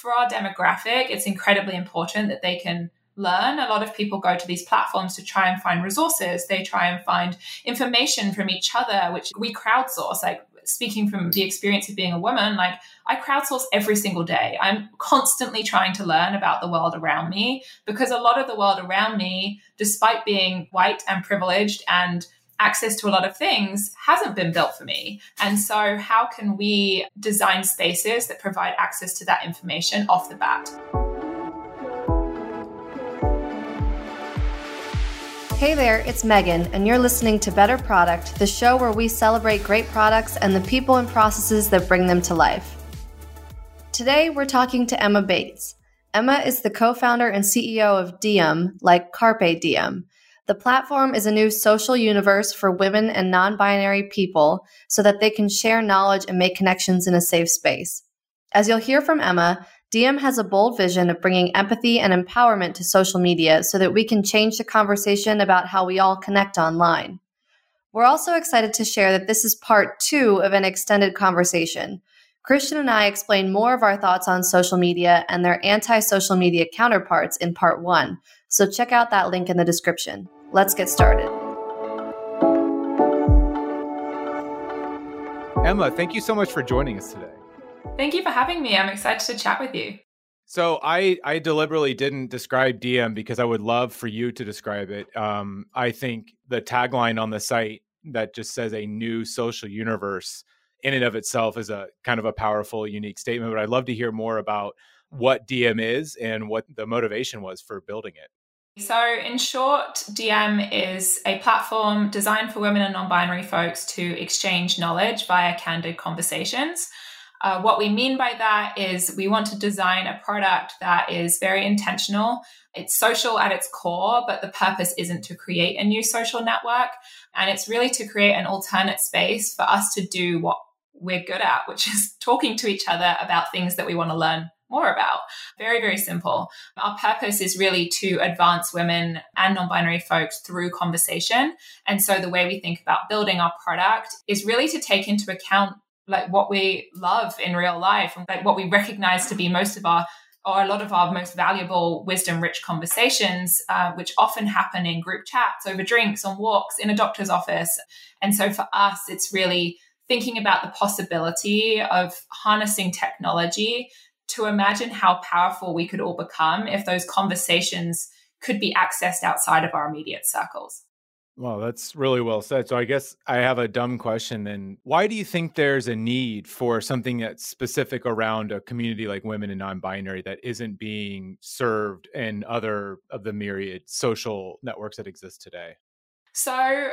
for our demographic, it's incredibly important that they can learn. A lot of people go to these platforms to try and find resources. They try and find information from each other, which we crowdsource. Like speaking from the experience of being a woman, like I crowdsource every single day. I'm constantly trying to learn about the world around me because a lot of the world around me, despite being white and privileged and access to a lot of things hasn't been built for me. And so, how can we design spaces that provide access to that information off the bat? Hey there, it's Megan, and you're listening to Better Product, the show where we celebrate great products and the people and processes that bring them to life. Today, we're talking to Emma Bates. Emma is the co founder and CEO of Diem, like Carpe Diem. The platform is a new social universe for women and non binary people so that they can share knowledge and make connections in a safe space. As you'll hear from Emma, Diem has a bold vision of bringing empathy and empowerment to social media so that we can change the conversation about how we all connect online. We're also excited to share that this is part two of an extended conversation. Christian and I explain more of our thoughts on social media and their anti social media counterparts in part one, so check out that link in the description. Let's get started. Emma, thank you so much for joining us today. Thank you for having me. I'm excited to chat with you. So I I deliberately didn't describe Diem because I would love for you to describe it. Um, I think the tagline on the site that just says a new social universe in and of itself is a kind of a powerful, unique statement. But I'd love to hear more about what Diem is and what the motivation was for building it. So, in short, Diem is a platform designed for women and non binary folks to exchange knowledge via candid conversations. Uh, what we mean by that is we want to design a product that is very intentional. It's social at its core, but the purpose isn't to create a new social network. And it's really to create an alternate space for us to do what we're good at, which is talking to each other about things that we want to learn more about. Very, very simple. Our purpose is really to advance women and non binary folks through conversation. And so the way we think about building our product is really to take into account like what we love in real life and like what we recognize to be most of our or a lot of our most valuable wisdom rich conversations uh, which often happen in group chats over drinks on walks in a doctor's office and so for us it's really thinking about the possibility of harnessing technology to imagine how powerful we could all become if those conversations could be accessed outside of our immediate circles well, that's really well said. So I guess I have a dumb question then. Why do you think there's a need for something that's specific around a community like women and non-binary that isn't being served in other of the myriad social networks that exist today? So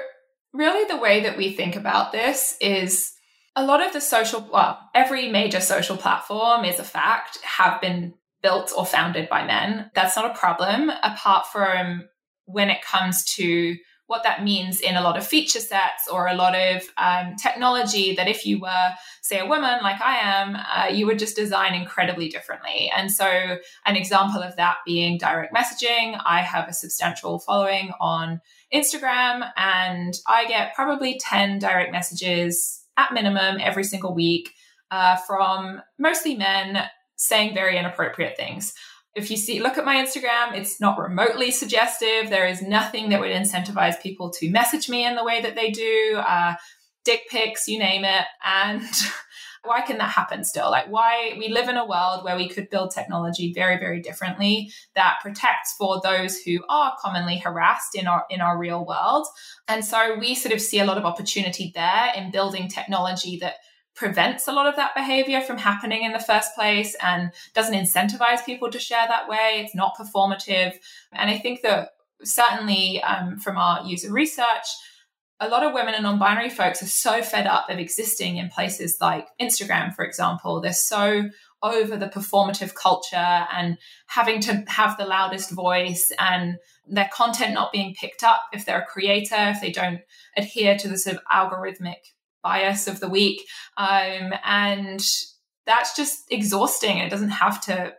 really the way that we think about this is a lot of the social well, every major social platform is a fact have been built or founded by men. That's not a problem apart from when it comes to what that means in a lot of feature sets or a lot of um, technology that if you were say a woman like i am uh, you would just design incredibly differently and so an example of that being direct messaging i have a substantial following on instagram and i get probably 10 direct messages at minimum every single week uh, from mostly men saying very inappropriate things. If you see look at my instagram it's not remotely suggestive. There is nothing that would incentivize people to message me in the way that they do uh, dick pics you name it. And why can that happen still like why we live in a world where we could build technology very very differently that protects for those who are commonly harassed in our in our real world and so we sort of see a lot of opportunity there in building technology that prevents a lot of that behavior from happening in the first place and doesn't incentivize people to share that way. It's not performative. And I think that certainly um, from our user research, a lot of women and non binary folks are so fed up of existing in places like Instagram, for example. They're so over the performative culture and having to have the loudest voice and their content not being picked up if they're a creator, if they don't adhere to the sort of algorithmic bias of the week. Um, and that's just exhausting. It doesn't have to,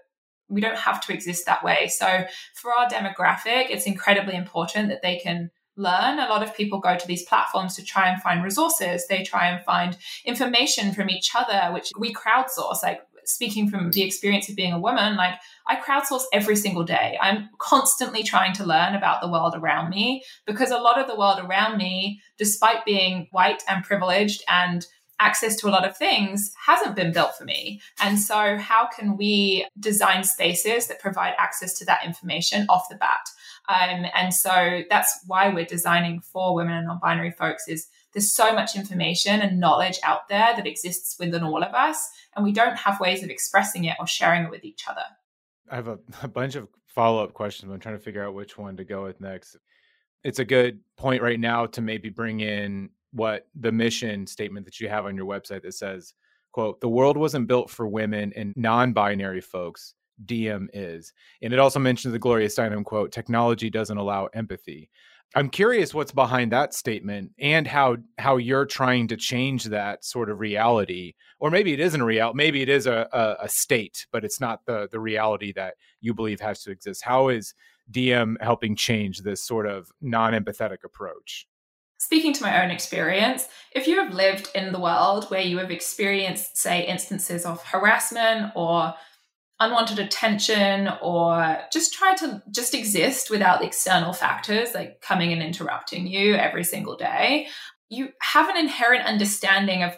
we don't have to exist that way. So for our demographic, it's incredibly important that they can learn. A lot of people go to these platforms to try and find resources. They try and find information from each other, which we crowdsource. Like speaking from the experience of being a woman, like I crowdsource every single day. I'm constantly trying to learn about the world around me because a lot of the world around me, despite being white and privileged and access to a lot of things hasn't been built for me. And so, how can we design spaces that provide access to that information off the bat? Um, and so, that's why we're designing for women and non binary folks is there's so much information and knowledge out there that exists within all of us, and we don't have ways of expressing it or sharing it with each other. I have a, a bunch of follow up questions. I'm trying to figure out which one to go with next. It's a good point right now to maybe bring in what the mission statement that you have on your website that says, quote, the world wasn't built for women and non-binary folks. Diem is. And it also mentions the Gloria Steinem quote, technology doesn't allow empathy. I'm curious what's behind that statement and how how you're trying to change that sort of reality, or maybe it isn't a real, maybe it is a, a, a state, but it's not the the reality that you believe has to exist. How is Diem helping change this sort of non-empathetic approach? Speaking to my own experience, if you have lived in the world where you have experienced, say, instances of harassment or unwanted attention or just try to just exist without the external factors like coming and interrupting you every single day you have an inherent understanding of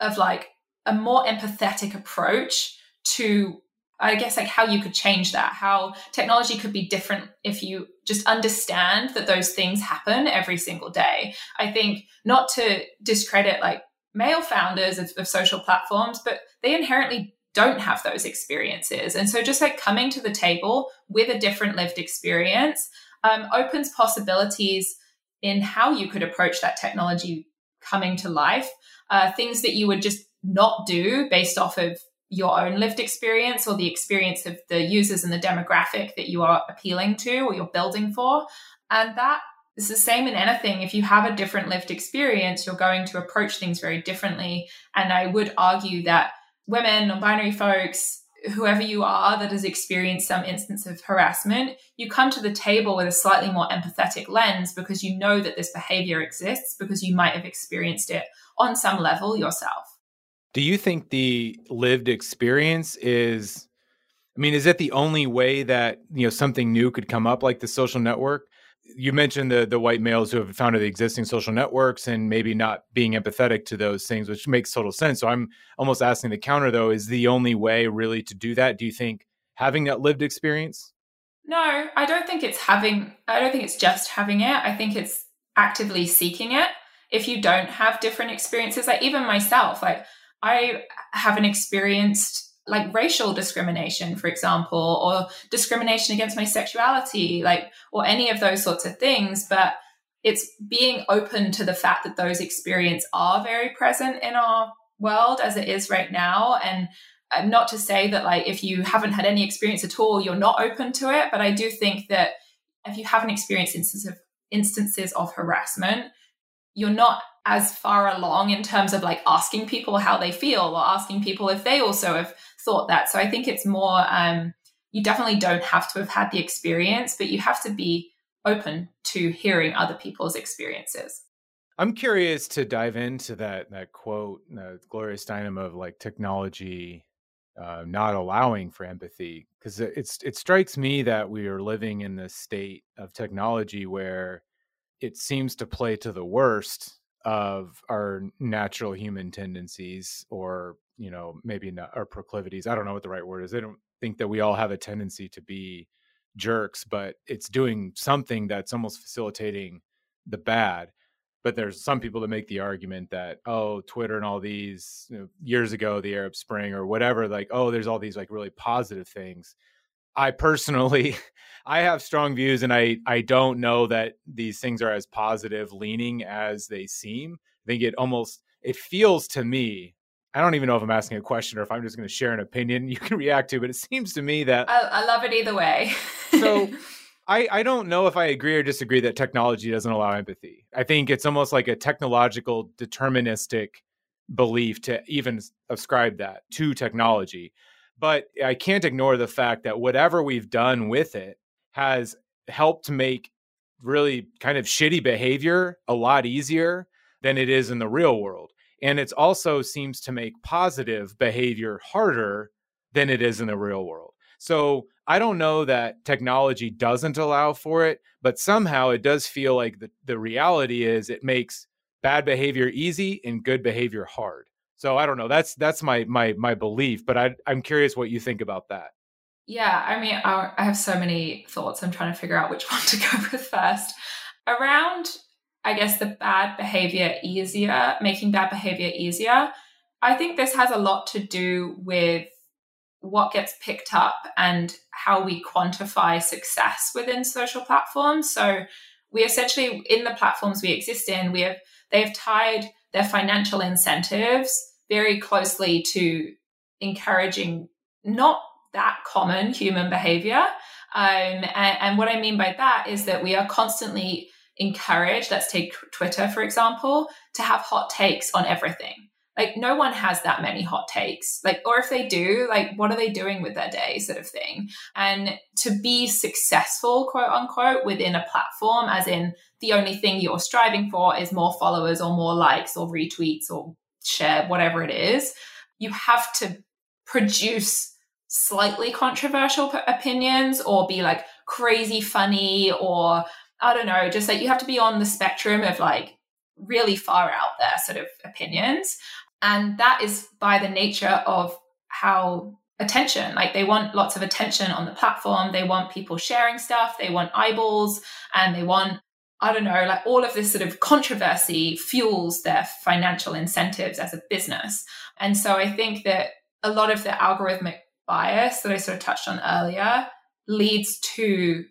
of like a more empathetic approach to I guess like how you could change that, how technology could be different if you just understand that those things happen every single day. I think not to discredit like male founders of, of social platforms, but they inherently don't have those experiences. And so just like coming to the table with a different lived experience um, opens possibilities in how you could approach that technology coming to life, uh, things that you would just not do based off of your own lived experience or the experience of the users and the demographic that you are appealing to or you're building for. And that is the same in anything. If you have a different lived experience, you're going to approach things very differently. And I would argue that women, non binary folks, whoever you are that has experienced some instance of harassment, you come to the table with a slightly more empathetic lens because you know that this behavior exists because you might have experienced it on some level yourself. Do you think the lived experience is I mean, is it the only way that, you know, something new could come up like the social network? You mentioned the the white males who have founded the existing social networks and maybe not being empathetic to those things, which makes total sense. So I'm almost asking the counter though, is the only way really to do that? Do you think having that lived experience? No, I don't think it's having I don't think it's just having it. I think it's actively seeking it. If you don't have different experiences, like even myself, like I haven't experienced like racial discrimination, for example, or discrimination against my sexuality, like, or any of those sorts of things. But it's being open to the fact that those experiences are very present in our world as it is right now. And uh, not to say that, like, if you haven't had any experience at all, you're not open to it. But I do think that if you haven't experienced instances of, instances of harassment, you're not as far along in terms of like asking people how they feel or asking people if they also have thought that. So I think it's more, um, you definitely don't have to have had the experience, but you have to be open to hearing other people's experiences. I'm curious to dive into that that quote, uh, Gloria Steinem of like technology uh, not allowing for empathy, because it's it strikes me that we are living in this state of technology where it seems to play to the worst of our natural human tendencies or you know maybe not our proclivities i don't know what the right word is i don't think that we all have a tendency to be jerks but it's doing something that's almost facilitating the bad but there's some people that make the argument that oh twitter and all these you know, years ago the arab spring or whatever like oh there's all these like really positive things I personally I have strong views and I I don't know that these things are as positive leaning as they seem. I think it almost it feels to me I don't even know if I'm asking a question or if I'm just going to share an opinion you can react to, but it seems to me that I, I love it either way. so I, I don't know if I agree or disagree that technology doesn't allow empathy. I think it's almost like a technological deterministic belief to even ascribe that to technology. But I can't ignore the fact that whatever we've done with it has helped make really kind of shitty behavior a lot easier than it is in the real world. And it also seems to make positive behavior harder than it is in the real world. So I don't know that technology doesn't allow for it, but somehow it does feel like the, the reality is it makes bad behavior easy and good behavior hard. So I don't know. That's that's my my my belief, but I I'm curious what you think about that. Yeah, I mean, I, I have so many thoughts. I'm trying to figure out which one to go with first. Around, I guess, the bad behavior easier, making bad behavior easier. I think this has a lot to do with what gets picked up and how we quantify success within social platforms. So we essentially in the platforms we exist in, we have they've tied their financial incentives very closely to encouraging not that common human behavior. Um, and, and what I mean by that is that we are constantly encouraged, let's take Twitter, for example, to have hot takes on everything. Like no one has that many hot takes. Like or if they do like what are they doing with their day sort of thing. And to be successful quote unquote within a platform as in the only thing you're striving for is more followers or more likes or retweets or share whatever it is you have to produce slightly controversial opinions or be like crazy funny or I don't know, just like you have to be on the spectrum of like really far out there sort of opinions. And that is by the nature of how attention, like they want lots of attention on the platform. They want people sharing stuff. They want eyeballs and they want, I don't know, like all of this sort of controversy fuels their financial incentives as a business. And so I think that a lot of the algorithmic bias that I sort of touched on earlier leads to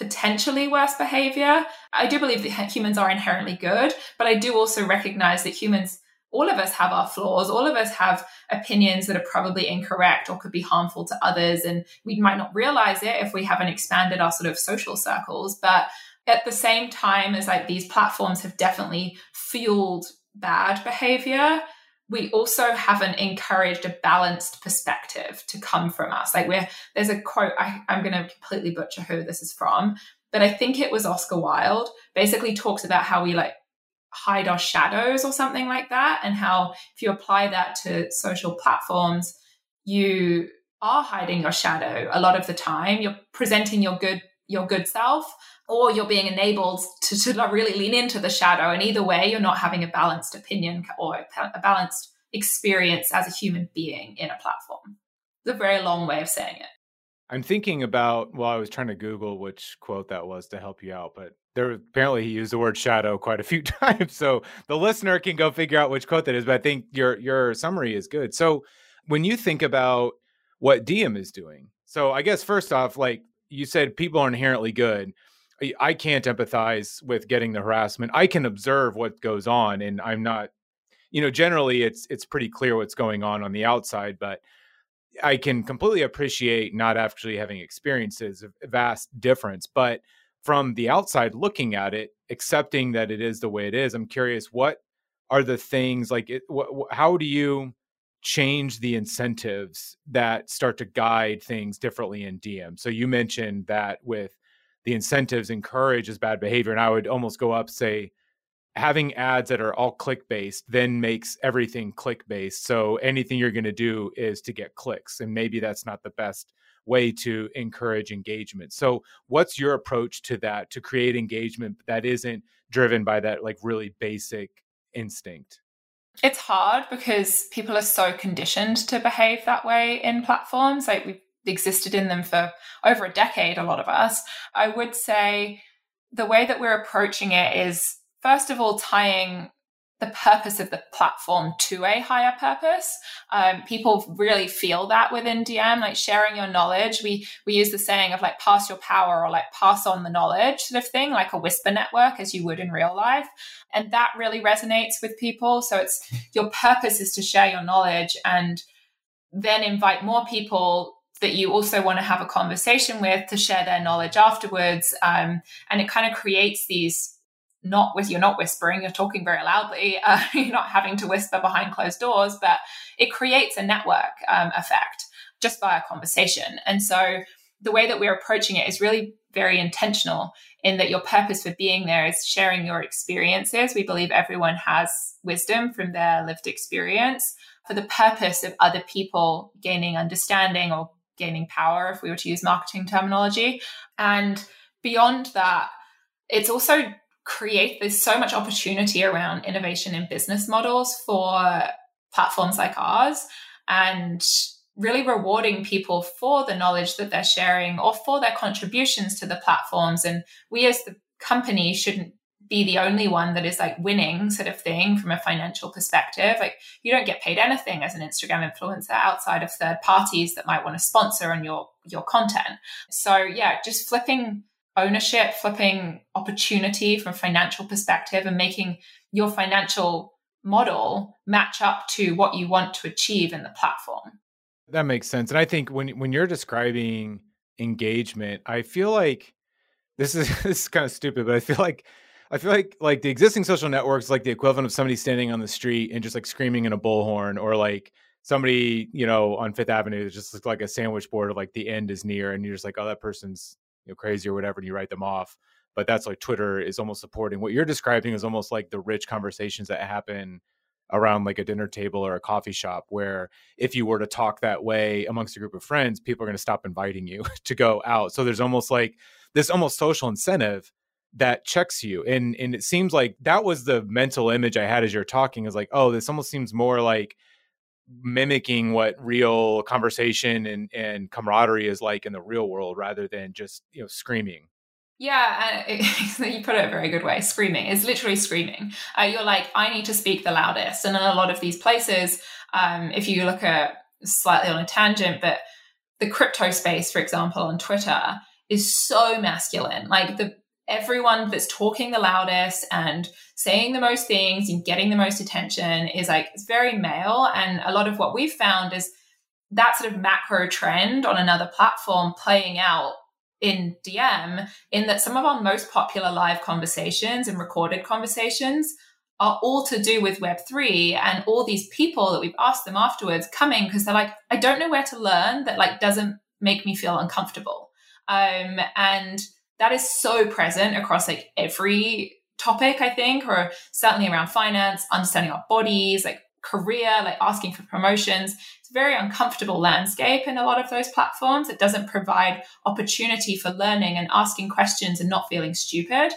potentially worse behavior. I do believe that humans are inherently good, but I do also recognize that humans all of us have our flaws. All of us have opinions that are probably incorrect or could be harmful to others. And we might not realize it if we haven't expanded our sort of social circles. But at the same time as like these platforms have definitely fueled bad behavior, we also haven't encouraged a balanced perspective to come from us. Like we're there's a quote, I, I'm gonna completely butcher who this is from, but I think it was Oscar Wilde, basically talks about how we like hide our shadows or something like that and how if you apply that to social platforms you are hiding your shadow a lot of the time you're presenting your good your good self or you're being enabled to, to really lean into the shadow. And either way you're not having a balanced opinion or a balanced experience as a human being in a platform. It's a very long way of saying it. I'm thinking about well i was trying to google which quote that was to help you out but there apparently he used the word shadow quite a few times so the listener can go figure out which quote that is but i think your your summary is good. So when you think about what diem is doing so i guess first off like you said people are inherently good i can't empathize with getting the harassment i can observe what goes on and i'm not you know generally it's it's pretty clear what's going on on the outside but i can completely appreciate not actually having experiences a vast difference but from the outside looking at it, accepting that it is the way it is, I'm curious what are the things like it, wh- how do you change the incentives that start to guide things differently in Diem? So you mentioned that with the incentives encourages bad behavior, and I would almost go up say having ads that are all click based then makes everything click based. So anything you're going to do is to get clicks, and maybe that's not the best way to encourage engagement. So, what's your approach to that to create engagement that isn't driven by that like really basic instinct? It's hard because people are so conditioned to behave that way in platforms. Like we've existed in them for over a decade, a lot of us. I would say the way that we're approaching it is, first of all, tying the purpose of the platform to a higher purpose. Um, people really feel that within Diem, like sharing your knowledge. We we use the saying of like pass your power or like pass on the knowledge sort of thing, like a whisper network as you would in real life. And that really resonates with people. So it's your purpose is to share your knowledge and then invite more people that you also want to have a conversation with to share their knowledge afterwards. Um, and it kind of creates these not with you're not whispering you're talking very loudly uh, you're not having to whisper behind closed doors but it creates a network um, effect just by a conversation and so the way that we're approaching it is really very intentional in that your purpose for being there is sharing your experiences we believe everyone has wisdom from their lived experience for the purpose of other people gaining understanding or gaining power, if we were to use marketing terminology. And beyond that, it's also create there's so much opportunity around innovation in business models for platforms like ours and really rewarding people for the knowledge that they're sharing or for their contributions to the platforms and we as the company shouldn't be the only one that is like winning sort of thing from a financial perspective like you don't get paid anything as an instagram influencer outside of third parties that might want to sponsor on your your content so yeah just flipping ownership, flipping opportunity from financial perspective and making your financial model match up to what you want to achieve in the platform. That makes sense. And I think when when you're describing engagement, I feel like this is this is kind of stupid, but I feel like I feel like like the existing social networks like the equivalent of somebody standing on the street and just like screaming in a bullhorn or like somebody, you know, on Fifth Avenue that just looks like a sandwich board of like the end is near and you're just like, oh, that person's you know crazy or whatever and you write them off. But that's like twitter is almost supporting. What you're describing is almost like the rich conversations that happen around like a dinner table or a coffee shop where if you were to talk that way amongst a group of friends people are going to stop inviting you to go out. So there's almost like this almost social incentive that checks you and and it seems like that was the mental image i had as you're talking is like oh this almost seems more like mimicking what real conversation and, and camaraderie is like in the real world rather than just you know screaming yeah, it, you put it a very good way. Screaming is literally screaming. Uh, you're like, I need to speak the loudest. And in a lot of these places, um, if you look at slightly on a tangent, but the crypto space, for example, on Twitter is so masculine. Like the everyone that's talking the loudest and saying the most things and getting the most attention is like it's very male and a lot of what we've found is that sort of macro trend on another platform playing out in Diem in that some of our most popular live conversations and recorded conversations are all to do with Web3 and all these people that we've asked them afterwards coming because they're like, I don't know where to learn that like doesn't make me feel uncomfortable. Um, and that is so present across like every topic, I think, or certainly around finance, understanding our bodies, like career, like asking for promotions. It's a very uncomfortable landscape in a lot of those platforms. It doesn't provide opportunity for learning and asking questions and not feeling stupid.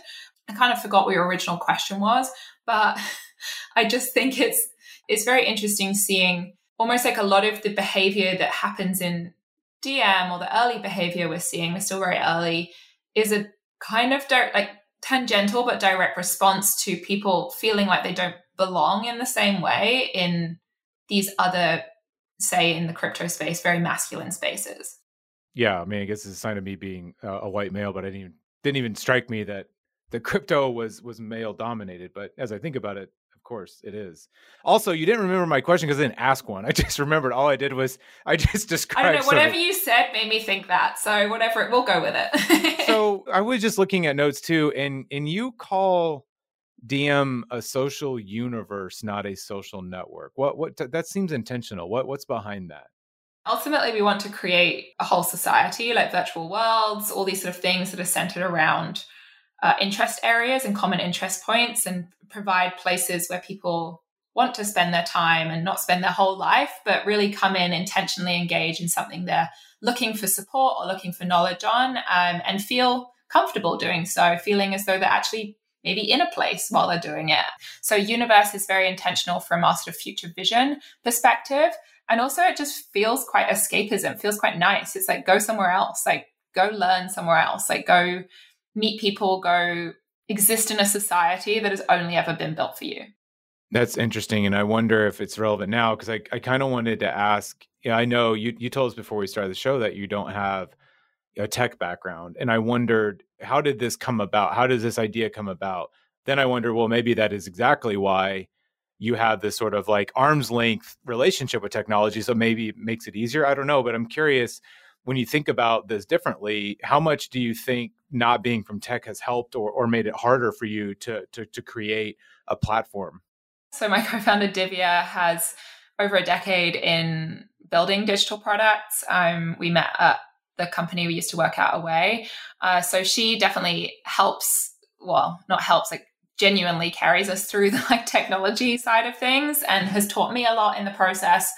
I kind of forgot what your original question was, but I just think it's it's very interesting seeing almost like a lot of the behavior that happens in Diem or the early behavior we're seeing, we're still very early, is a kind of di- like tangential but direct response to people feeling like they don't belong in the same way in these other say in the crypto space very masculine spaces. Yeah i mean i guess it's a sign of me being uh, a white male but i didn't even, didn't even strike me that the crypto was was male dominated but as i think about it of course it is. Also, you didn't remember my question because I didn't ask one. I just remembered all I did was I just described. I don't know. Whatever you said made me think that. So whatever, it we'll go with it. so I was just looking at notes too, and and you call Diem a social universe, not a social network. What what that seems intentional. What what's behind that? Ultimately, we want to create a whole society, like virtual worlds, all these sort of things that are centered around uh, interest areas and common interest points and provide places where people want to spend their time and not spend their whole life, but really come in intentionally engage in something they're looking for support or looking for knowledge on um, and feel comfortable doing so, feeling as though they're actually maybe in a place while they're doing it. So, Universe is very intentional from our sort of future vision perspective. And also, it just feels quite escapism, feels quite nice. It's like go somewhere else, like go learn somewhere else, like go meet people, go exist in a society that has only ever been built for you. That's interesting. And I wonder if it's relevant now because I, I kind of wanted to ask. Yeah, I know you, you told us before we started the show that you don't have a tech background. And I wondered, how did this come about? How does this idea come about? Then I wonder, well, maybe that is exactly why you have this sort of like arm's length relationship with technology. So maybe it makes it easier. I don't know. But I'm curious when you think about this differently, how much do you think not being from tech has helped or, or made it harder for you to, to, to create a platform? So my co-founder Divya has over a decade in building digital products. Um, we met at the company we used to work at away. Uh, so she definitely helps, well, not helps, like genuinely carries us through the like technology side of things and has taught me a lot in the process.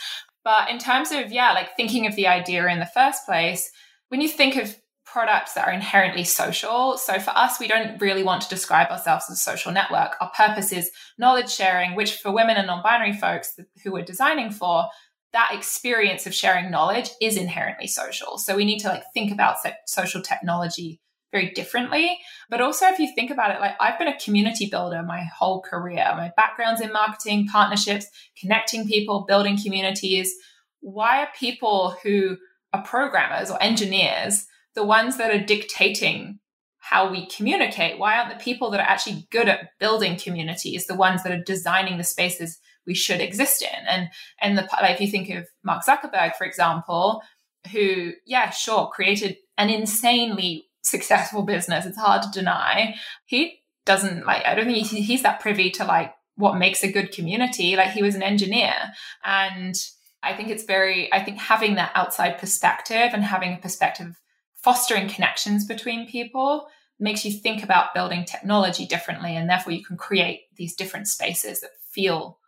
But in terms of, yeah, like thinking of the idea in the first place, when you think of products that are inherently social. So for us, we don't really want to describe ourselves as a social network. Our purpose is knowledge sharing, which for women and non binary folks who we're designing for, that experience of sharing knowledge is inherently social. So we need to like think about social technology very differently. But also, if you think about it, like I've been a community builder my whole career. My background's in marketing, partnerships, connecting people, building communities. Why are people who are programmers or engineers the ones that are dictating how we communicate? Why aren't the people that are actually good at building communities the ones that are designing the spaces we should exist in? And and the like, if you think of Mark Zuckerberg, for example, who yeah, sure, created an insanely successful business. It's hard to deny. He doesn't like. I don't think he's that privy to like what makes a good community. Like he was an engineer and. I think it's very, I think having that outside perspective and having a perspective fostering connections between people makes you think about building technology differently and therefore you can create these different spaces that feel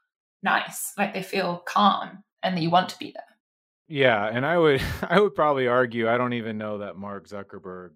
nice like they feel calm and that you want to be there. Yeah and i would i would probably argue i don't even know that mark zuckerberg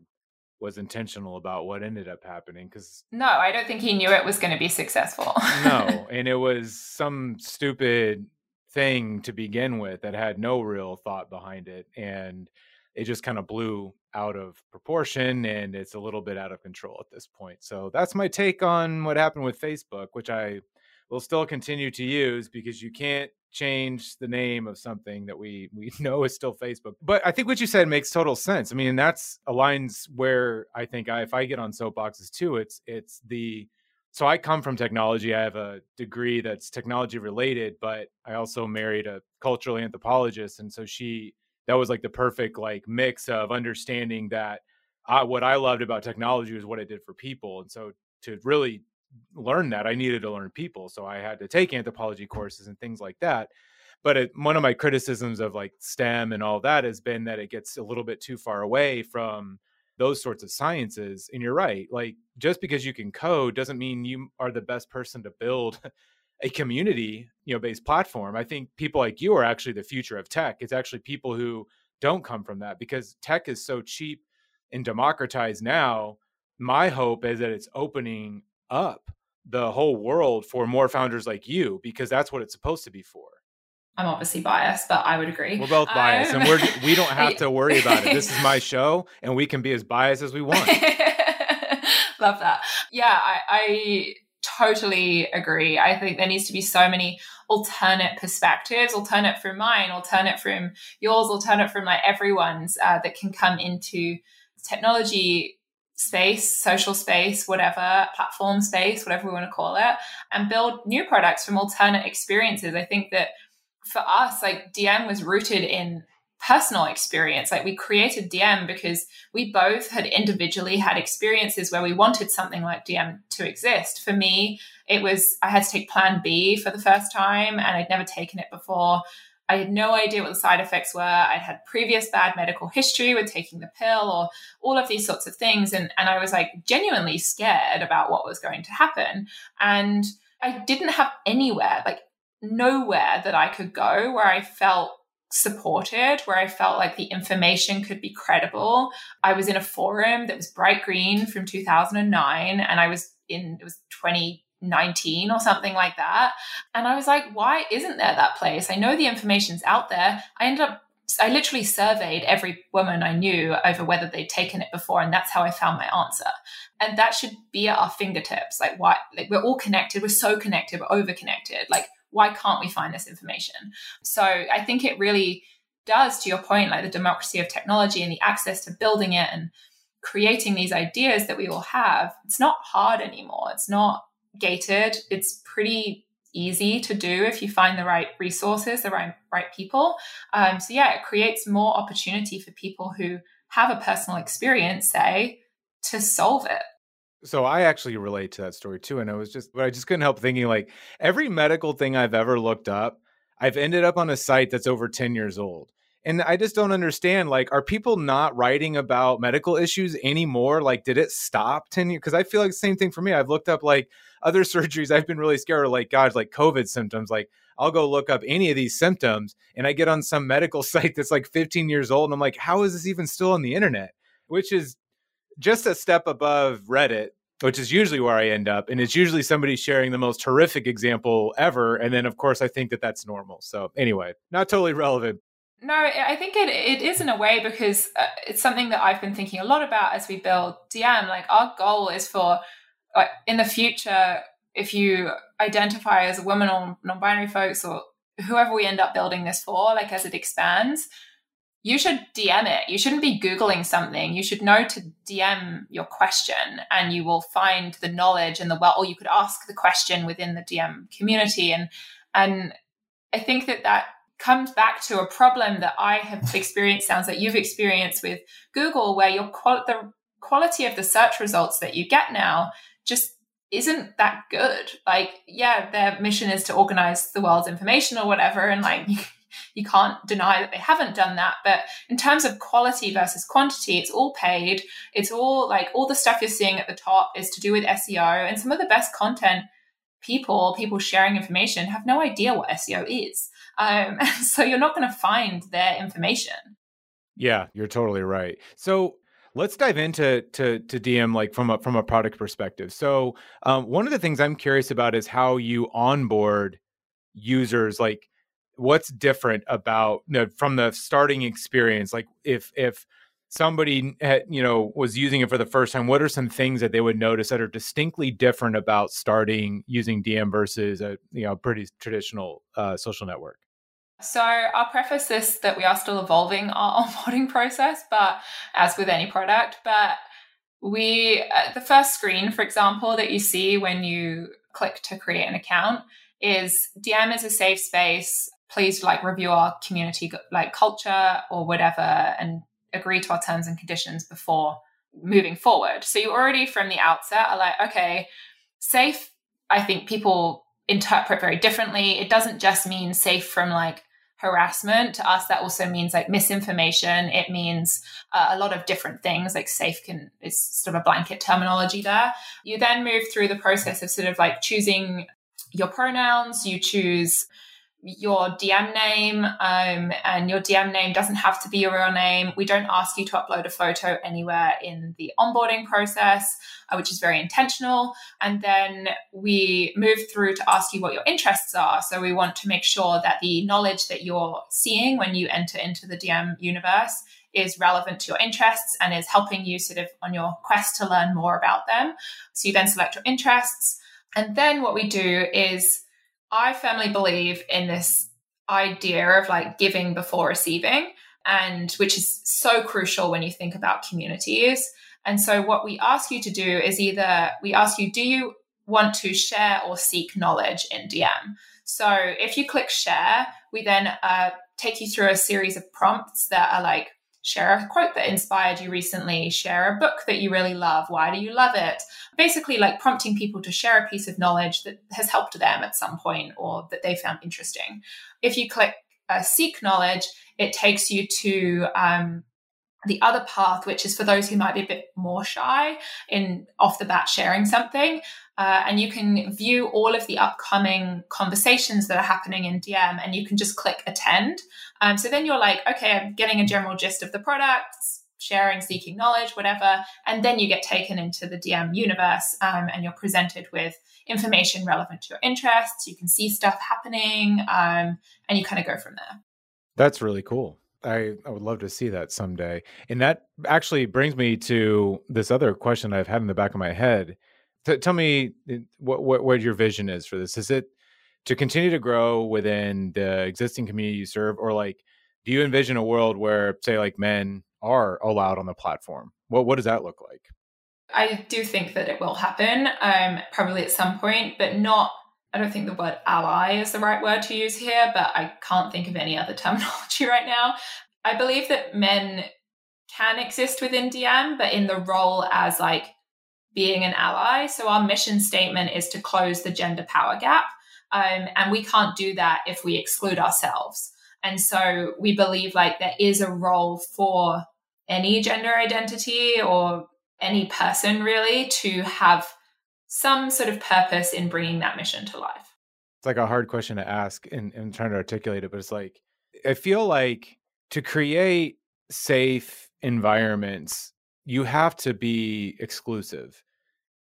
was intentional about what ended up happening because no i don't think he knew it was going to be successful. No and it was some stupid thing to begin with that had no real thought behind it and it just kind of blew out of proportion and it's a little bit out of control at this point. So that's my take on what happened with Facebook, which I will still continue to use because you can't change the name of something that we we know is still Facebook. But I think what you said makes total sense. I mean, that's aligns where I think I, if I get on soapboxes too, it's it's the so I come from technology. I have a degree that's technology related, but I also married a cultural anthropologist, and so she that was like the perfect like mix of understanding that I, what I loved about technology was what it did for people, and so to really learn that, I needed to learn people. So I had to take anthropology courses and things like that. But it, one of my criticisms of like STEM and all that has been that it gets a little bit too far away from those sorts of sciences. And you're right. Like just because you can code doesn't mean you are the best person to build a community you know based platform i think people like you are actually the future of tech it's actually people who don't come from that because tech is so cheap and democratized now my hope is that it's opening up the whole world for more founders like you because that's what it's supposed to be for I'm obviously biased, but I would agree. We're both biased, um, and we're we don't have to worry about it. This is my show, and we can be as biased as we want. Love that. Yeah, I, I totally agree. I think there needs to be so many alternate perspectives, alternate from mine, alternate from yours, alternate from like everyone's uh, that can come into technology space, social space, whatever, platform space, whatever we want to call it, and build new products from alternate experiences. I think that for us, like Diem was rooted in personal experience. Like we created Diem because we both had individually had experiences where we wanted something like Diem to exist. For me, it was I had to take plan B for the first time and I'd never taken it before. I had no idea what the side effects were. I'd had previous bad medical history with taking the pill or all of these sorts of things. And, and I was like genuinely scared about what was going to happen. And I didn't have anywhere, like nowhere that I could go where I felt supported, where I felt like the information could be credible. I was in a forum that was bright green from 2009, and I was in, it was 2019 or something like that. And I was like, why isn't there that place? I know the information's out there. I ended up I literally surveyed every woman I knew over whether they'd taken it before, and that's how I found my answer. And that should be at our fingertips. Like, why? Like, we're all connected. We're so connected. We're over connected. Like, why can't we find this information? So I think it really does, to your point, like the democracy of technology and the access to building it and creating these ideas that we all have, it's not hard anymore. It's not gated. It's pretty easy to do if you find the right resources, the right right people. Um, so yeah, it creates more opportunity for people who have a personal experience, say, to solve it. So I actually relate to that story too. And I was just, but I just couldn't help thinking like every medical thing I've ever looked up, I've ended up on a site that's over 10 years old. and I just don't understand. Like, are people not writing about medical issues anymore? Like, did it stop 10 years? Because I feel like the same thing for me. I've looked up like other surgeries. I've been really scared of like, God, like COVID symptoms. Like, I'll go look up any of these symptoms and I get on some medical site that's like 15 years old. And I'm like, how is this even still on the internet? Which is just a step above Reddit, which is usually where I end up. And it's usually somebody sharing the most horrific example ever. And then, of course, I think that that's normal. So, anyway, not totally relevant, no, I think it, it is in a way because uh, it's something that I've been thinking a lot about as we build Diem. Like our goal is for like in the future, if you identify as a woman or non-binary folks or whoever we end up building this for, like as it expands, you should DM it. You shouldn't be Googling something. You should know to DM your question and you will find the knowledge and the well, or you could ask the question within the Diem community. And, and I think that that comes back to a problem that I have experienced, sounds like you've experienced with Google, where your qual- the quality of the search results that you get now just isn't that good. Like, yeah, their mission is to organize the world's information or whatever, and like you, can't deny that they haven't done that. But in terms of quality versus quantity, it's all paid. It's all like all the stuff you're seeing at the top is to do with SEO, and some of the best content people, people sharing information, have no idea what SEO is. Um, so you're not going to find their information. Yeah, you're totally right. So let's dive into to, to Diem like from a from a product perspective. So um, one of the things I'm curious about is how you onboard users. Like, what's different about you know, from the starting experience? Like, if if somebody had, you know was using it for the first time, what are some things that they would notice that are distinctly different about starting using Diem versus a you know pretty traditional uh, social network? So I'll preface this that we are still evolving our onboarding process, but as with any product, but we uh, the first screen, for example, that you see when you click to create an account is Diem is a safe space. Please like review our community like culture or whatever and agree to our terms and conditions before moving forward. So you already from the outset are like, okay, safe, I think people interpret very differently. It doesn't just mean safe from like harassment. To us that also means like misinformation. It means uh, a lot of different things. Like safe can is sort of a blanket terminology there. You then move through the process of sort of like choosing your pronouns. You choose your Diem name, um, and your Diem name doesn't have to be your real name. We don't ask you to upload a photo anywhere in the onboarding process, uh, which is very intentional. And then we move through to ask you what your interests are. So we want to make sure that the knowledge that you're seeing when you enter into the Diem universe is relevant to your interests and is helping you sort of on your quest to learn more about them. So you then select your interests. And then what we do is I firmly believe in this idea of like giving before receiving, and which is so crucial when you think about communities. And so, what we ask you to do is either we ask you, do you want to share or seek knowledge in Diem? So, if you click share, we then uh, take you through a series of prompts that are like, share a quote that inspired you recently, share a book that you really love. Why do you love it? Basically, like prompting people to share a piece of knowledge that has helped them at some point or that they found interesting. If you click uh, seek knowledge, it takes you to um, the other path, which is for those who might be a bit more shy in off the bat sharing something. Uh, and you can view all of the upcoming conversations that are happening in Diem and you can just click attend. Um, so then you're like, okay, I'm getting a general gist of the products, sharing, seeking knowledge, whatever. And then you get taken into the Diem universe um, and you're presented with information relevant to your interests. You can see stuff happening um, and you kind of go from there. That's really cool. I, I would love to see that someday. And that actually brings me to this other question I've had in the back of my head. T- tell me eh, what, what what your vision is for this. Is it to continue to grow within the existing community you serve, or like do you envision a world where, say, like men are allowed on the platform? What what does that look like? I do think that it will happen, um, probably at some point, but not I don't think the word ally is the right word to use here, but I can't think of any other terminology right now. I believe that men can exist within Diem, but in the role as like being an ally. So our mission statement is to close the gender power gap. Um, and we can't do that if we exclude ourselves. And so we believe like there is a role for any gender identity or any person really to have some sort of purpose in bringing that mission to life. It's like a hard question to ask and, and trying to articulate it, but it's like, I feel like to create safe environments, you have to be exclusive.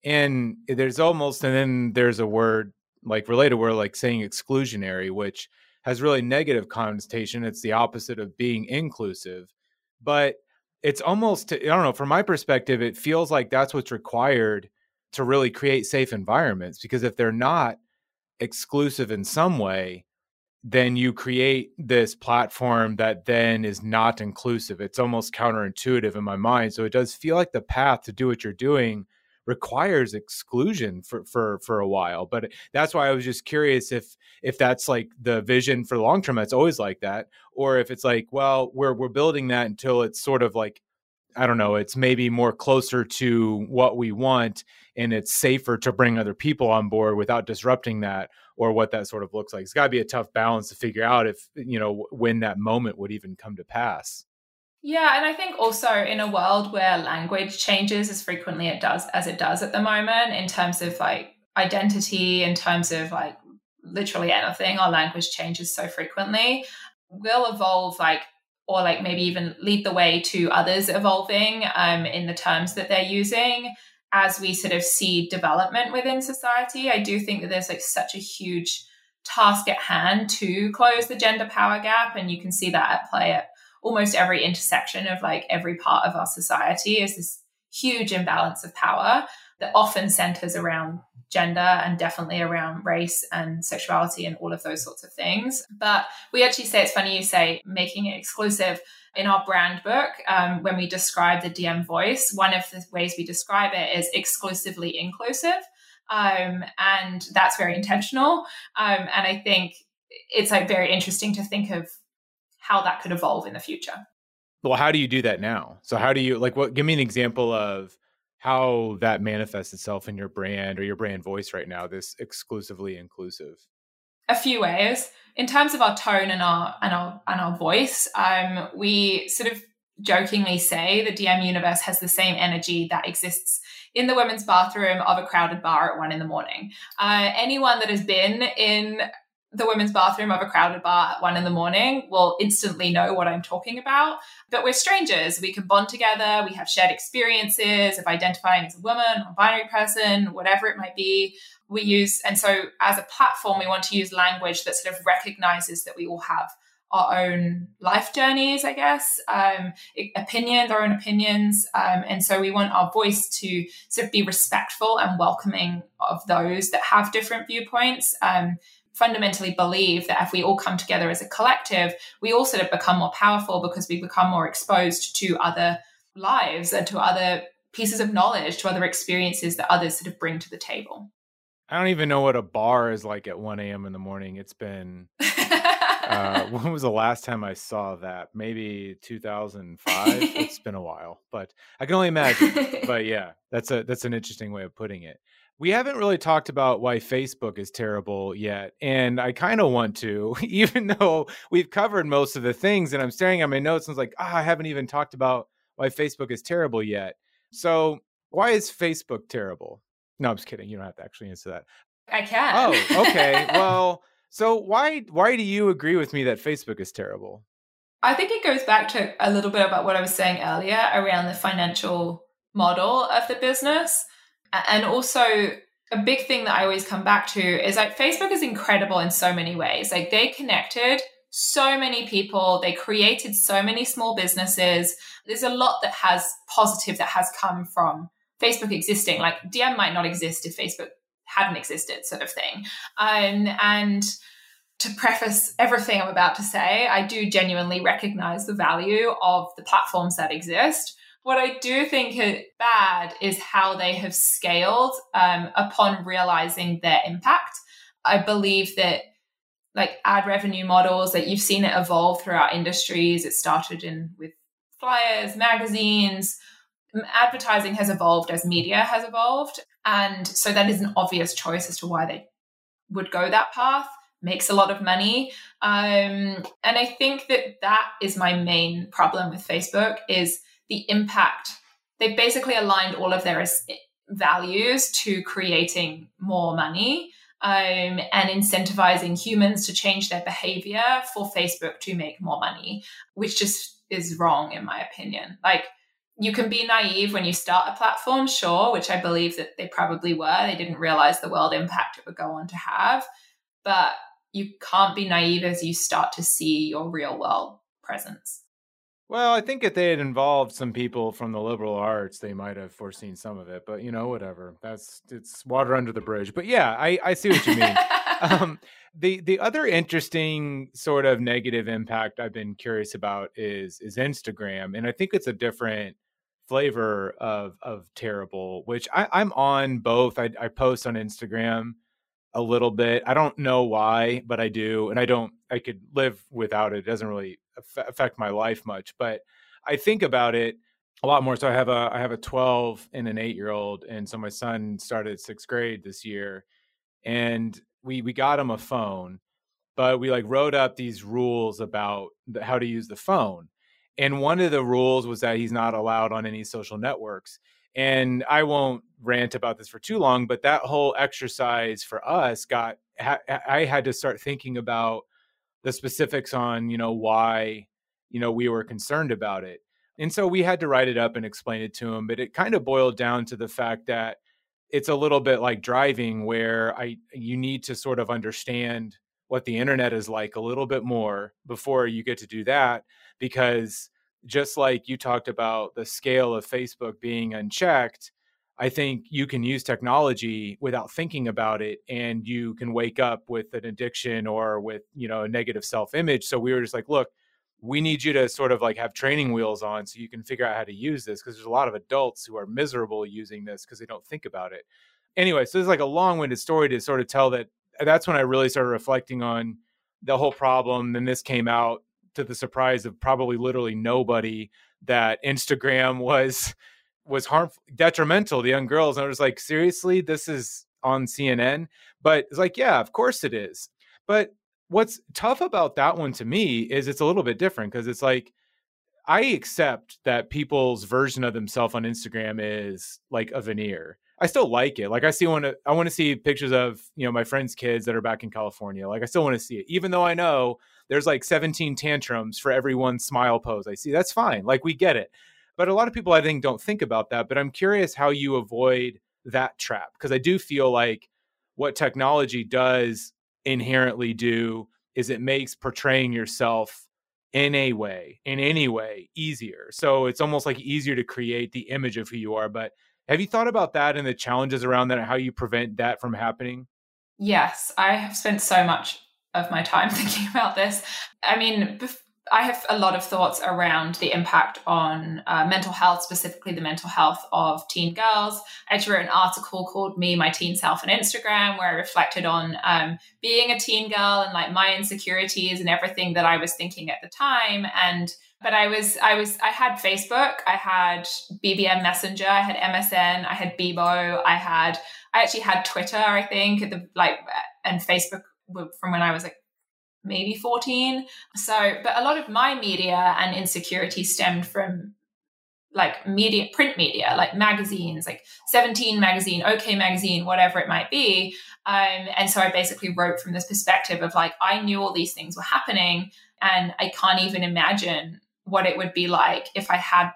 And there's almost, and then there's a word like related word like saying exclusionary, which has really negative connotation. It's the opposite of being inclusive. But it's almost, I don't know, from my perspective, it feels like that's what's required to really create safe environments. Because if they're not exclusive in some way, then you create this platform that then is not inclusive. It's almost counterintuitive in my mind. So it does feel like the path to do what you're doing requires exclusion for for for a while but that's why i was just curious if if that's like the vision for the long term that's always like that or if it's like well we're we're building that until it's sort of like i don't know it's maybe more closer to what we want and it's safer to bring other people on board without disrupting that or what that sort of looks like it's got to be a tough balance to figure out if you know when that moment would even come to pass yeah, and I think also in a world where language changes as frequently it does as it does at the moment, in terms of like identity, in terms of like literally anything, our language changes so frequently. We'll evolve like or like maybe even lead the way to others evolving um, in the terms that they're using as we sort of see development within society. I do think that there's like such a huge task at hand to close the gender power gap, and you can see that at play at almost every intersection of like every part of our society is this huge imbalance of power that often centers around gender and definitely around race and sexuality and all of those sorts of things. But we actually say it's funny you say making it exclusive. In our brand book, um, when we describe the Diem voice, one of the ways we describe it is exclusively inclusive. Um, and that's very intentional. Um, and I think it's like very interesting to think of how that could evolve in the future. Well, how do you do that now? So how do you like what give me an example of how that manifests itself in your brand or your brand voice right now, this exclusively inclusive? A few ways. In terms of our tone and our and our and our voice, um, we sort of jokingly say the Diem universe has the same energy that exists in the women's bathroom of a crowded bar at one in the morning. Uh, anyone that has been in the women's bathroom of a crowded bar at one in the morning will instantly know what I'm talking about. But we're strangers. We can bond together. We have shared experiences of identifying as a woman or binary person, whatever it might be. We use, and so as a platform, we want to use language that sort of recognizes that we all have our own life journeys, I guess, um, opinions, our own opinions. Um, and so we want our voice to sort of be respectful and welcoming of those that have different viewpoints. Um, fundamentally believe that if we all come together as a collective, we all sort of become more powerful because we become more exposed to other lives and to other pieces of knowledge, to other experiences that others sort of bring to the table. I don't even know what a bar is like at 1 a.m. in the morning. It's been, uh, when was the last time I saw that? Maybe 2005. it's been a while, but I can only imagine. but yeah, that's a that's an interesting way of putting it. We haven't really talked about why Facebook is terrible yet. And I kind of want to, even though we've covered most of the things. And I'm staring at my notes and it's like, ah, oh, I haven't even talked about why Facebook is terrible yet. So, why is Facebook terrible? No, I'm just kidding. You don't have to actually answer that. I can. Oh, okay. well, so why why do you agree with me that Facebook is terrible? I think it goes back to a little bit about what I was saying earlier around the financial model of the business. And also, a big thing that I always come back to is like Facebook is incredible in so many ways. Like they connected so many people, they created so many small businesses. There's a lot that has positive that has come from Facebook existing. Like Diem might not exist if Facebook hadn't existed, sort of thing. Um, and to preface everything I'm about to say, I do genuinely recognize the value of the platforms that exist. What I do think is bad is how they have scaled um, upon realizing their impact. I believe that like ad revenue models that you've seen it evolve throughout industries. It started in with flyers, magazines. Advertising has evolved as media has evolved. And so that is an obvious choice as to why they would go that path. makes a lot of money. Um, and I think that that is my main problem with Facebook is the impact. They've basically aligned all of their values to creating more money um, and incentivizing humans to change their behavior for Facebook to make more money, which just is wrong in my opinion. Like you can be naive when you start a platform, sure, which I believe that they probably were. They didn't realize the world impact it would go on to have. But you can't be naive as you start to see your real world presence. Well, I think if they had involved some people from the liberal arts, they might have foreseen some of it. But you know, whatever. That's it's water under the bridge. But yeah, I, I see what you mean. um, the the other interesting sort of negative impact I've been curious about is is Instagram, and I think it's a different flavor of of terrible. Which I, I'm on both. I, I post on Instagram a little bit. I don't know why, but I do, and I don't. I could live without it. It doesn't really affect my life much, but I think about it a lot more. So I have a I have a 12 and an 8 year old, and so my son started sixth grade this year, and we we got him a phone, but we like wrote up these rules about the, how to use the phone, and one of the rules was that he's not allowed on any social networks. And I won't rant about this for too long, but that whole exercise for us got I had to start thinking about the specifics on you know why you know we were concerned about it. And so we had to write it up and explain it to him but it kind of boiled down to the fact that it's a little bit like driving where i you need to sort of understand what the internet is like a little bit more before you get to do that because just like you talked about the scale of facebook being unchecked I think you can use technology without thinking about it and you can wake up with an addiction or with, you know, a negative self-image. So we were just like, look, we need you to sort of like have training wheels on so you can figure out how to use this because there's a lot of adults who are miserable using this because they don't think about it. Anyway, so it's like a long-winded story to sort of tell that uh, that's when I really started reflecting on the whole problem Then this came out to the surprise of probably literally nobody that Instagram was was harmful, detrimental to young girls. And I was like, seriously, this is on CNN. But it's like, yeah, of course it is. But what's tough about that one to me is it's a little bit different because it's like I accept that people's version of themselves on Instagram is like a veneer. I still like it. Like I see one, I want to see pictures of, you know, my friends' kids that are back in California. Like I still want to see it. Even though I know there's like 17 tantrums for every one smile pose I see. That's fine. Like we get it. But a lot of people, I think, don't think about that. But I'm curious how you avoid that trap because I do feel like what technology does inherently do is it makes portraying yourself in a way, in any way, easier. So it's almost like easier to create the image of who you are. But have you thought about that and the challenges around that and how you prevent that from happening? Yes, I have spent so much of my time thinking about this. I mean, I have a lot of thoughts around the impact on uh, mental health, specifically the mental health of teen girls. I actually wrote an article called "Me, My Teen Self" on Instagram, where I reflected on um, being a teen girl and like my insecurities and everything that I was thinking at the time. And but I was, I was, I had Facebook, I had BBM Messenger, I had MSN, I had Bebo, I had, I actually had Twitter, I think, the, like, and Facebook from when I was like maybe 14. So, but a lot of my media and insecurity stemmed from like media, print media, like magazines, like 17 magazine, OK magazine, whatever it might be. Um, and so I basically wrote from this perspective of like, I knew all these things were happening and I can't even imagine what it would be like if I had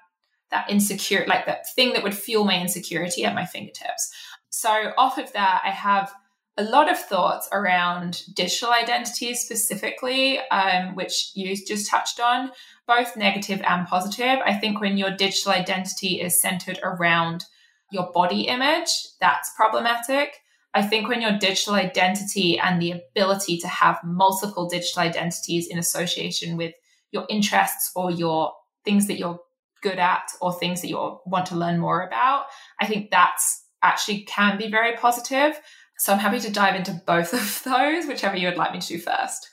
that insecure, like that thing that would fuel my insecurity at my fingertips. So off of that, I have a lot of thoughts around digital identities specifically, um, which you just touched on, both negative and positive. I think when your digital identity is centered around your body image, that's problematic. I think when your digital identity and the ability to have multiple digital identities in association with your interests or your things that you're good at or things that you want to learn more about, I think that's actually can be very positive. So I'm happy to dive into both of those, whichever you would like me to do first.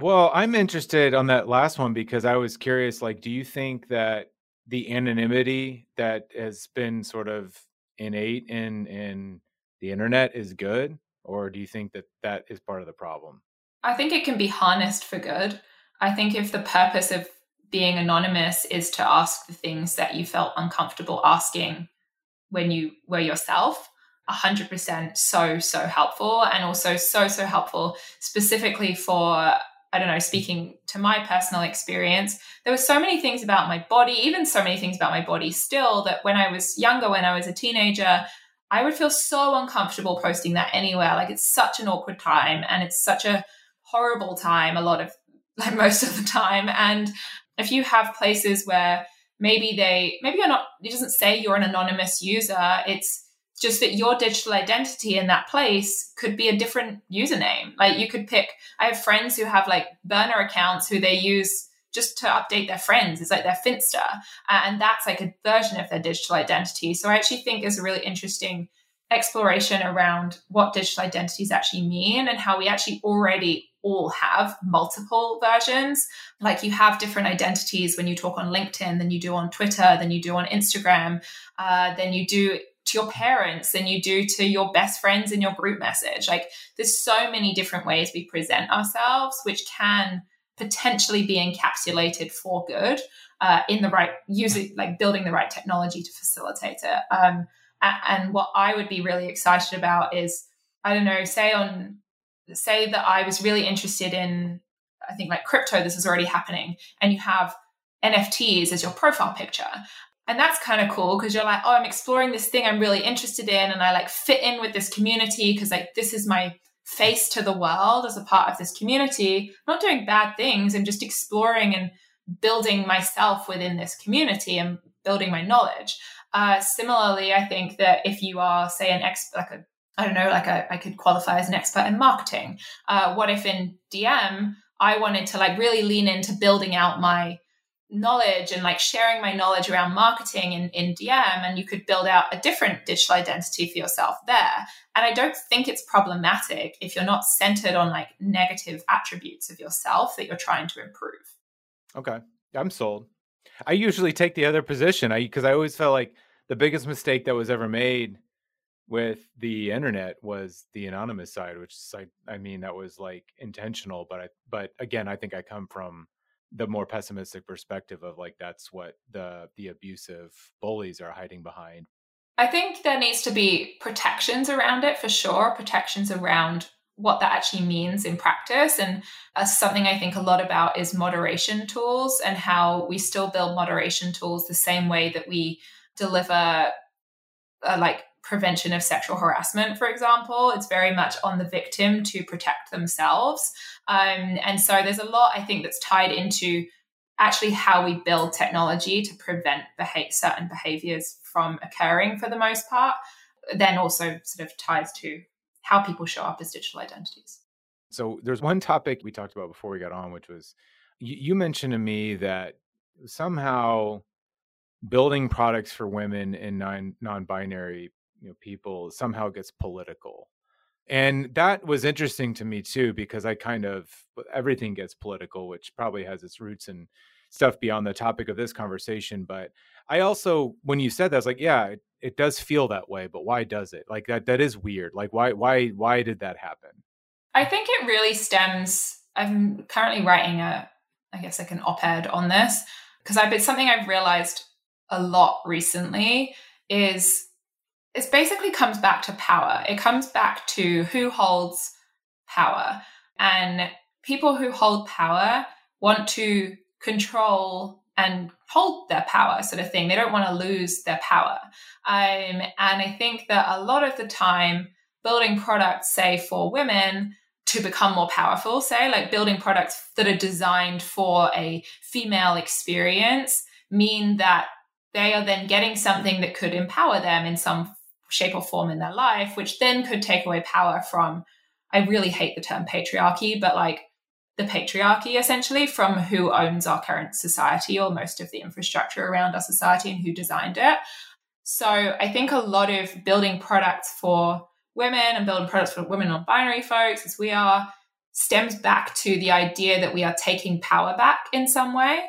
Well, I'm interested on that last one because I was curious like do you think that the anonymity that has been sort of innate in in the internet is good or do you think that that is part of the problem? I think it can be harnessed for good. I think if the purpose of being anonymous is to ask the things that you felt uncomfortable asking when you were yourself, 100% so, so helpful. And also so, so helpful specifically for I don't know, speaking to my personal experience, there were so many things about my body, even so many things about my body still, that when I was younger, when I was a teenager, I would feel so uncomfortable posting that anywhere. Like it's such an awkward time and it's such a horrible time, a lot of, like most of the time. And if you have places where maybe they, maybe you're not, it doesn't say you're an anonymous user, it's, just that your digital identity in that place could be a different username. Like you could pick, I have friends who have like burner accounts who they use just to update their friends. It's like their Finsta. and that's like a version of their digital identity. So I actually think is a really interesting exploration around what digital identities actually mean and how we actually already all have multiple versions. Like you have different identities when you talk on LinkedIn than you do on Twitter, than you do on Instagram, uh, than you do to your parents than you do to your best friends in your group message. Like there's so many different ways we present ourselves, which can potentially be encapsulated for good uh, in the right using like building the right technology to facilitate it. Um, and what I would be really excited about is I don't know, say on say that I was really interested in I think like crypto, this is already happening, and you have NFTs as your profile picture. And that's kind of cool because you're like, oh, I'm exploring this thing I'm really interested in, and I like fit in with this community because like this is my face to the world as a part of this community. I'm not doing bad things. I'm just exploring and building myself within this community and building my knowledge. Uh, similarly, I think that if you are, say, an expert, like a, I don't know, like a, I could qualify as an expert in marketing. Uh, what if in Diem I wanted to like really lean into building out my knowledge and like sharing my knowledge around marketing in, in Diem, and you could build out a different digital identity for yourself there. And I don't think it's problematic if you're not centered on like negative attributes of yourself that you're trying to improve. Okay. I'm sold. I usually take the other position. I because I always felt like the biggest mistake that was ever made with the internet was the anonymous side, which is I mean that was like intentional, but I but again I think I come from the more pessimistic perspective of like that's what the the abusive bullies are hiding behind. I think there needs to be protections around it for sure protections around what that actually means in practice and uh, something i think a lot about is moderation tools and how we still build moderation tools the same way that we deliver uh, like prevention of sexual harassment, for example. It's very much on the victim to protect themselves. Um, and so there's a lot, I think, that's tied into actually how we build technology to prevent beha- certain behaviors from occurring for the most part. Then also sort of ties to how people show up as digital identities. So there's one topic we talked about before we got on, which was you, you mentioned to me that somehow building products for women and non non-binary you know people somehow gets political. And that was interesting to me too because i kind of everything gets political which probably has its roots in stuff beyond the topic of this conversation but i also when you said that i was like yeah it, it does feel that way but why does it? Like that that is weird. Like why why why did that happen? I think it really stems i'm currently writing a i guess like an op-ed on this because i've been something i've realized a lot recently is it basically comes back to power. It comes back to who holds power. And people who hold power want to control and hold their power, sort of thing. They don't want to lose their power. Um, and I think that a lot of the time, building products, say for women, to become more powerful, say, like building products that are designed for a female experience, mean that they are then getting something that could empower them in some shape or form in their life, which then could take away power from, I really hate the term patriarchy, but like the patriarchy essentially from who owns our current society or most of the infrastructure around our society and who designed it. So I think a lot of building products for women and building products for women non binary folks, as we are, stems back to the idea that we are taking power back in some way,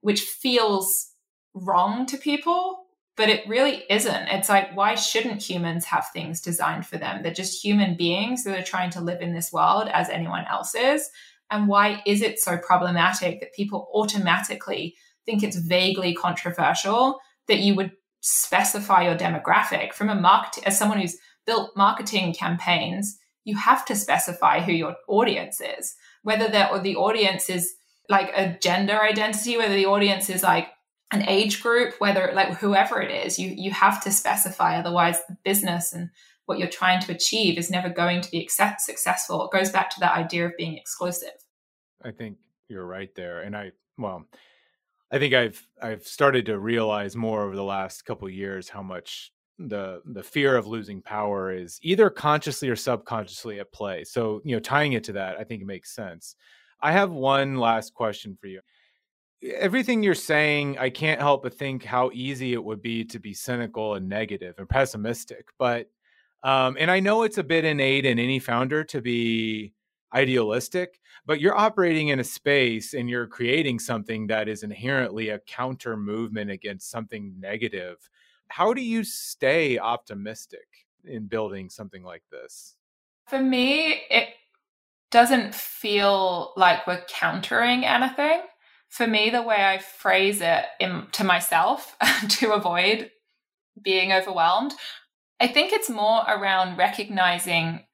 which feels wrong to people but it really isn't. It's like, why shouldn't humans have things designed for them? They're just human beings that are trying to live in this world as anyone else is. And why is it so problematic that people automatically think it's vaguely controversial that you would specify your demographic from a market as someone who's built marketing campaigns you have to specify who your audience is whether that or the audience is like a gender identity whether the audience is like an age group whether like whoever it is you you have to specify otherwise the business and what you're trying to achieve is never going to be successful it goes back to that idea of being exclusive i think you're right there and i well I think I've I've started to realize more over the last couple years how much the the fear of losing power is either consciously or subconsciously at play. So, you know, tying it to that, I think it makes sense. I have one last question for you. Everything you're saying, I can't help but think how easy it would be to be cynical and negative and pessimistic. But um, and I know it's a bit innate in any founder to be idealistic, but you're operating in a space and you're creating something that is inherently a counter movement against something negative. How do you stay optimistic in building something like this? For me, it doesn't feel like we're countering anything. For me, the way I phrase it in, to myself to avoid being overwhelmed, I think it's more around recognizing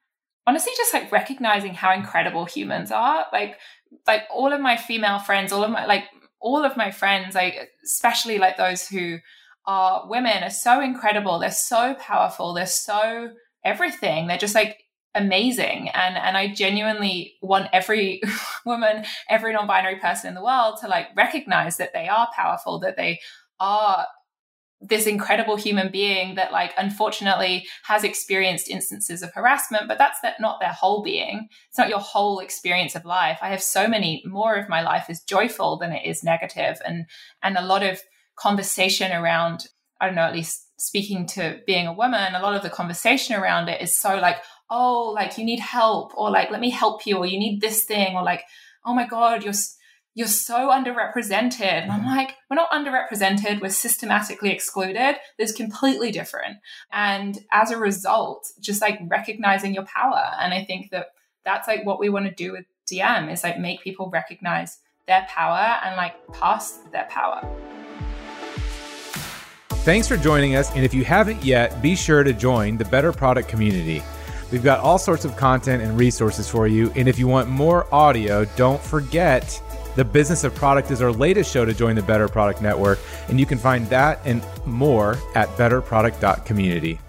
honestly just like recognizing how incredible humans are. Like like all of my female friends all of my like all of my friends like especially like those who are women are so incredible. They're so powerful. They're so everything. They're just like amazing. And and i genuinely want every woman every non-binary person in the world to like recognize that they are powerful that they are this incredible human being that like unfortunately has experienced instances of harassment but that's that not their whole being. It's not your whole experience of life. I have so many more of my life is joyful than it is negative. And and a lot of conversation around i don't know at least speaking to being a woman a lot of the conversation around it is so like oh like you need help or like let me help you or you need this thing or like oh my god you're you're so underrepresented. And I'm like, we're not underrepresented, we're systematically excluded. There's completely different. And as a result, just like recognizing your power. And I think that that's like what we want to do with Diem is like make people recognize their power and like pass their power. Thanks for joining us. And if you haven't yet, be sure to join the Better Product community. We've got all sorts of content and resources for you. And if you want more audio, don't forget the Business of Product is our latest show to join the Better Product Network, and you can find that and more at betterproduct.community.